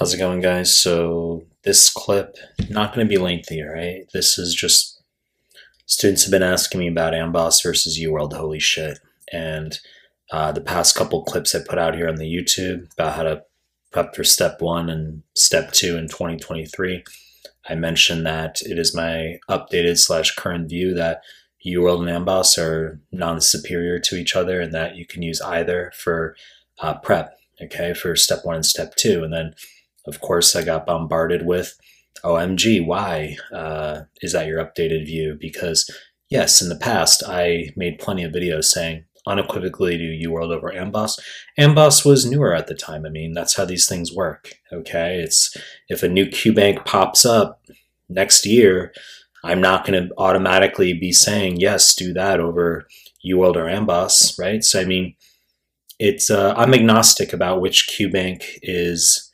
How's it going, guys? So this clip not going to be lengthy, right? This is just students have been asking me about Amboss versus UWorld. Holy shit! And uh, the past couple clips I put out here on the YouTube about how to prep for step one and step two in 2023. I mentioned that it is my updated slash current view that UWorld and Amboss are non-superior to each other, and that you can use either for uh, prep. Okay, for step one and step two, and then of course, I got bombarded with, OMG, why uh, is that your updated view? Because, yes, in the past, I made plenty of videos saying unequivocally to UWorld over Amboss. Amboss was newer at the time. I mean, that's how these things work, okay? It's if a new QBank pops up next year, I'm not going to automatically be saying, yes, do that over UWorld or Amboss, right? So, I mean, it's uh, I'm agnostic about which QBank is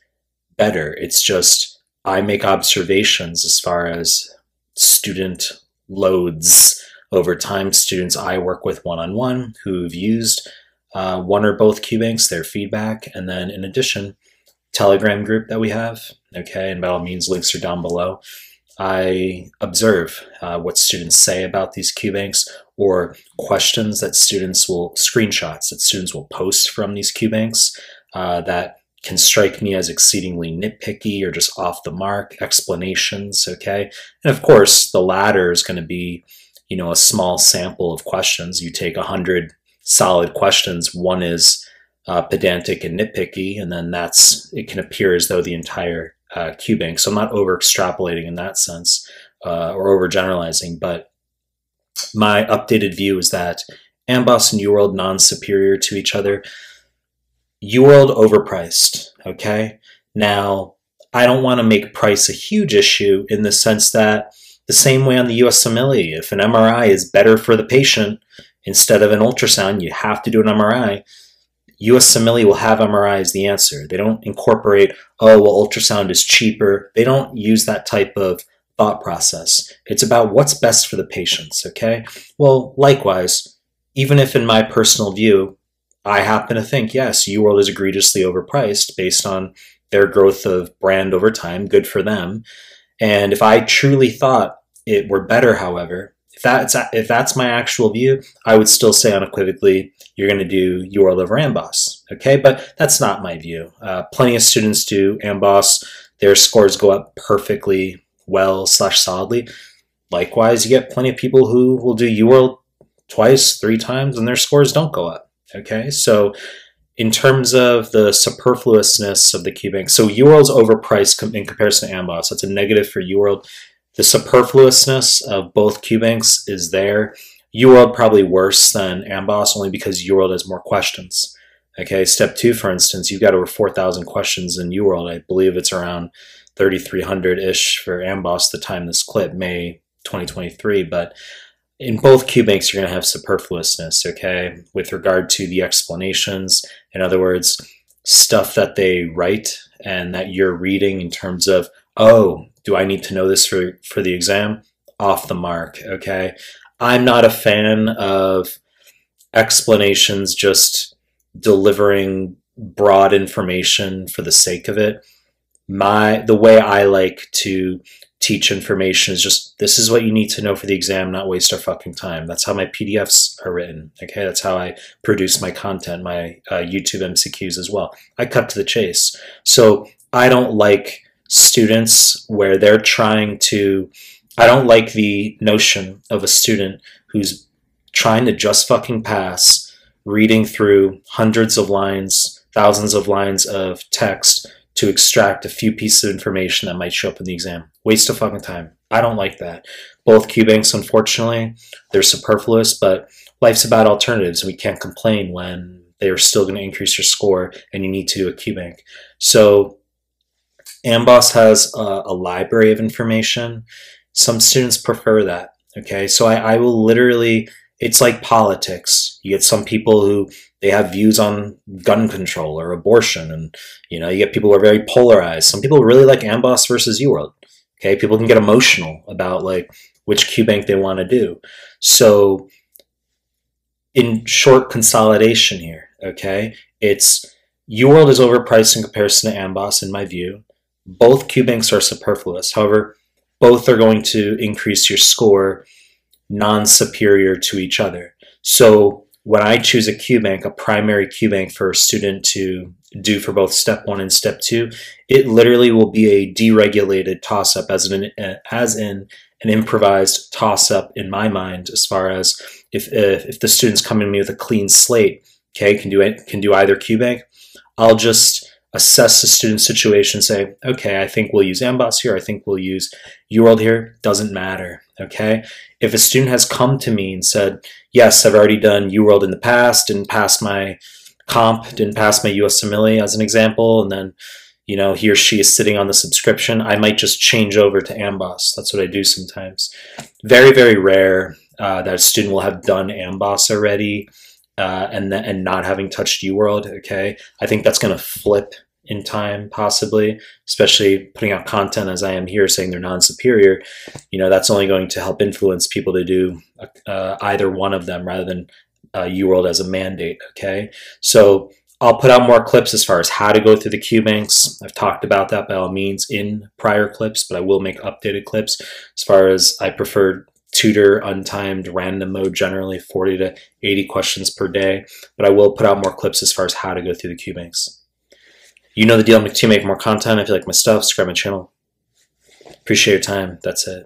better. It's just I make observations as far as student loads over time. Students I work with one on one who've used uh, one or both QBanks, their feedback, and then in addition, Telegram group that we have. Okay, and by all means, links are down below. I observe uh, what students say about these QBanks or questions that students will, screenshots that students will post from these QBanks uh, that can strike me as exceedingly nitpicky or just off the mark explanations okay and of course the latter is going to be you know a small sample of questions you take a hundred solid questions one is uh, pedantic and nitpicky and then that's it can appear as though the entire uh, bank. so I'm not over extrapolating in that sense uh, or over generalizing but my updated view is that Amboss and UWorld non-superior to each other UWorld overpriced, okay? Now, I don't want to make price a huge issue in the sense that the same way on the US USMLE, if an MRI is better for the patient instead of an ultrasound, you have to do an MRI. US USMLE will have MRI as the answer. They don't incorporate, oh, well, ultrasound is cheaper. They don't use that type of thought process. It's about what's best for the patients, okay? Well, likewise, even if in my personal view, I happen to think, yes, UWorld is egregiously overpriced based on their growth of brand over time. Good for them. And if I truly thought it were better, however, if that's if that's my actual view, I would still say unequivocally you're going to do UWorld over Amboss. Okay, but that's not my view. Uh, plenty of students do Amboss. Their scores go up perfectly well slash solidly. Likewise, you get plenty of people who will do UWorld twice, three times, and their scores don't go up. Okay, so in terms of the superfluousness of the QBank, so UWorld's overpriced in comparison to Amboss. That's a negative for UWorld. The superfluousness of both QBanks is there. UWorld probably worse than Amboss only because UWorld has more questions. Okay, step two, for instance, you've got over 4,000 questions in UWorld. I believe it's around 3,300-ish for Amboss the time this clip, May 2023, but in both QBanks, you're going to have superfluousness, okay, with regard to the explanations. In other words, stuff that they write and that you're reading in terms of, oh, do I need to know this for, for the exam? Off the mark, okay? I'm not a fan of explanations just delivering broad information for the sake of it. My the way I like to teach information is just this is what you need to know for the exam, not waste our fucking time. That's how my PDFs are written. Okay, that's how I produce my content, my uh, YouTube MCQs as well. I cut to the chase. So I don't like students where they're trying to. I don't like the notion of a student who's trying to just fucking pass, reading through hundreds of lines, thousands of lines of text to extract a few pieces of information that might show up in the exam. Waste of fucking time. I don't like that. Both QBanks, unfortunately, they're superfluous, but life's about alternatives. and We can't complain when they're still going to increase your score and you need to do a QBank. So Amboss has a, a library of information. Some students prefer that. Okay, so I, I will literally, it's like politics. You get some people who they have views on gun control or abortion and you know you get people who are very polarized. Some people really like amboss versus uworld okay? People can get emotional about like which qbank they want to do. So in short consolidation here okay? It's uworld is overpriced in comparison to amboss in my view. Both Q banks are superfluous. However, both are going to increase your score non-superior to each other. So when I choose a bank, a primary Q bank for a student to do for both step one and step two, it literally will be a deregulated toss up as an as in an improvised toss up in my mind as far as if, if, if the student's coming to me with a clean slate, okay, can do it, can do either Q bank, I'll just assess the student situation, say, okay, I think we'll use Amboss here, I think we'll use UWorld here, doesn't matter, okay? If a student has come to me and said, yes, I've already done UWorld in the past, didn't pass my comp, didn't pass my USMLE as an example, and then you know, he or she is sitting on the subscription, I might just change over to Amboss. That's what I do sometimes. Very, very rare uh, that a student will have done Amboss already uh, and and not having touched UWorld. Okay, I think that's going to flip in time, possibly, especially putting out content as I am here saying they're non-superior. You know, that's only going to help influence people to do uh, either one of them rather than uh, UWorld as a mandate. Okay, so I'll put out more clips as far as how to go through the Q banks. I've talked about that by all means in prior clips, but I will make updated clips as far as I prefer tutor untimed random mode generally 40 to 80 questions per day but i will put out more clips as far as how to go through the q banks you know the deal to make more content. If you like my stuff subscribe my channel. Appreciate your time. That's it